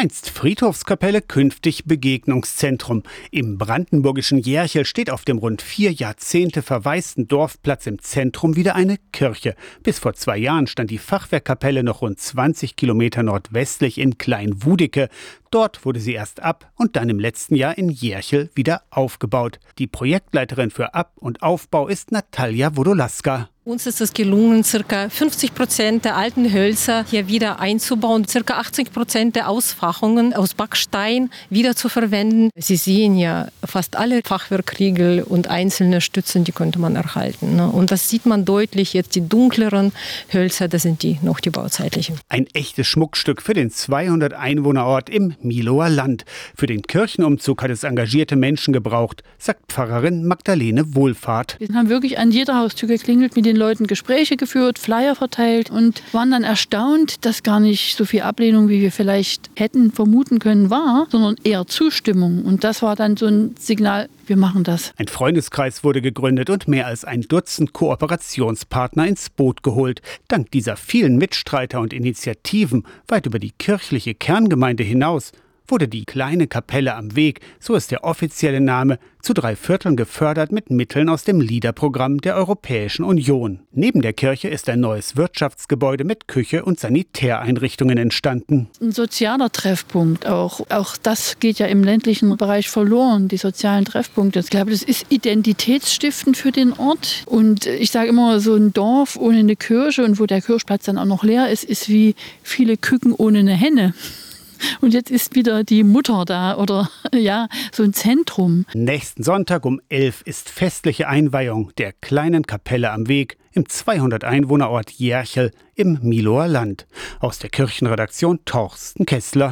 Einst Friedhofskapelle, künftig Begegnungszentrum. Im brandenburgischen Järchel steht auf dem rund vier Jahrzehnte verwaisten Dorfplatz im Zentrum wieder eine Kirche. Bis vor zwei Jahren stand die Fachwerkkapelle noch rund 20 Kilometer nordwestlich in Kleinwudicke. Dort wurde sie erst ab und dann im letzten Jahr in Järchel wieder aufgebaut. Die Projektleiterin für Ab- und Aufbau ist Natalia Wodolaska. Uns ist es gelungen, ca. 50 Prozent der alten Hölzer hier wieder einzubauen, ca. 80 Prozent der Ausfachungen aus Backstein wieder zu verwenden. Sie sehen ja, fast alle Fachwerkriegel und einzelne Stützen, die könnte man erhalten. Ne? Und das sieht man deutlich. Jetzt die dunkleren Hölzer, das sind die noch die bauzeitlichen. Ein echtes Schmuckstück für den 200 Einwohnerort im Miloer Land. Für den Kirchenumzug hat es engagierte Menschen gebraucht, sagt Pfarrerin Magdalene Wohlfahrt. Wir haben wirklich an jeder Haustür geklingelt mit den Leuten Gespräche geführt, Flyer verteilt und waren dann erstaunt, dass gar nicht so viel Ablehnung, wie wir vielleicht hätten vermuten können, war, sondern eher Zustimmung. Und das war dann so ein Signal, wir machen das. Ein Freundeskreis wurde gegründet und mehr als ein Dutzend Kooperationspartner ins Boot geholt. Dank dieser vielen Mitstreiter und Initiativen weit über die kirchliche Kerngemeinde hinaus wurde die kleine Kapelle am Weg, so ist der offizielle Name, zu drei Vierteln gefördert mit Mitteln aus dem LIDER-Programm der Europäischen Union. Neben der Kirche ist ein neues Wirtschaftsgebäude mit Küche und Sanitäreinrichtungen entstanden. Ein sozialer Treffpunkt auch. Auch das geht ja im ländlichen Bereich verloren, die sozialen Treffpunkte. Ich glaube, das ist identitätsstiftend für den Ort. Und ich sage immer, so ein Dorf ohne eine Kirche und wo der Kirchplatz dann auch noch leer ist, ist wie viele Küken ohne eine Henne. Und jetzt ist wieder die Mutter da oder ja, so ein Zentrum. Nächsten Sonntag um 11 ist festliche Einweihung der kleinen Kapelle am Weg im 200 Einwohnerort Järchel im Miloer Land. Aus der Kirchenredaktion Torsten Kessler.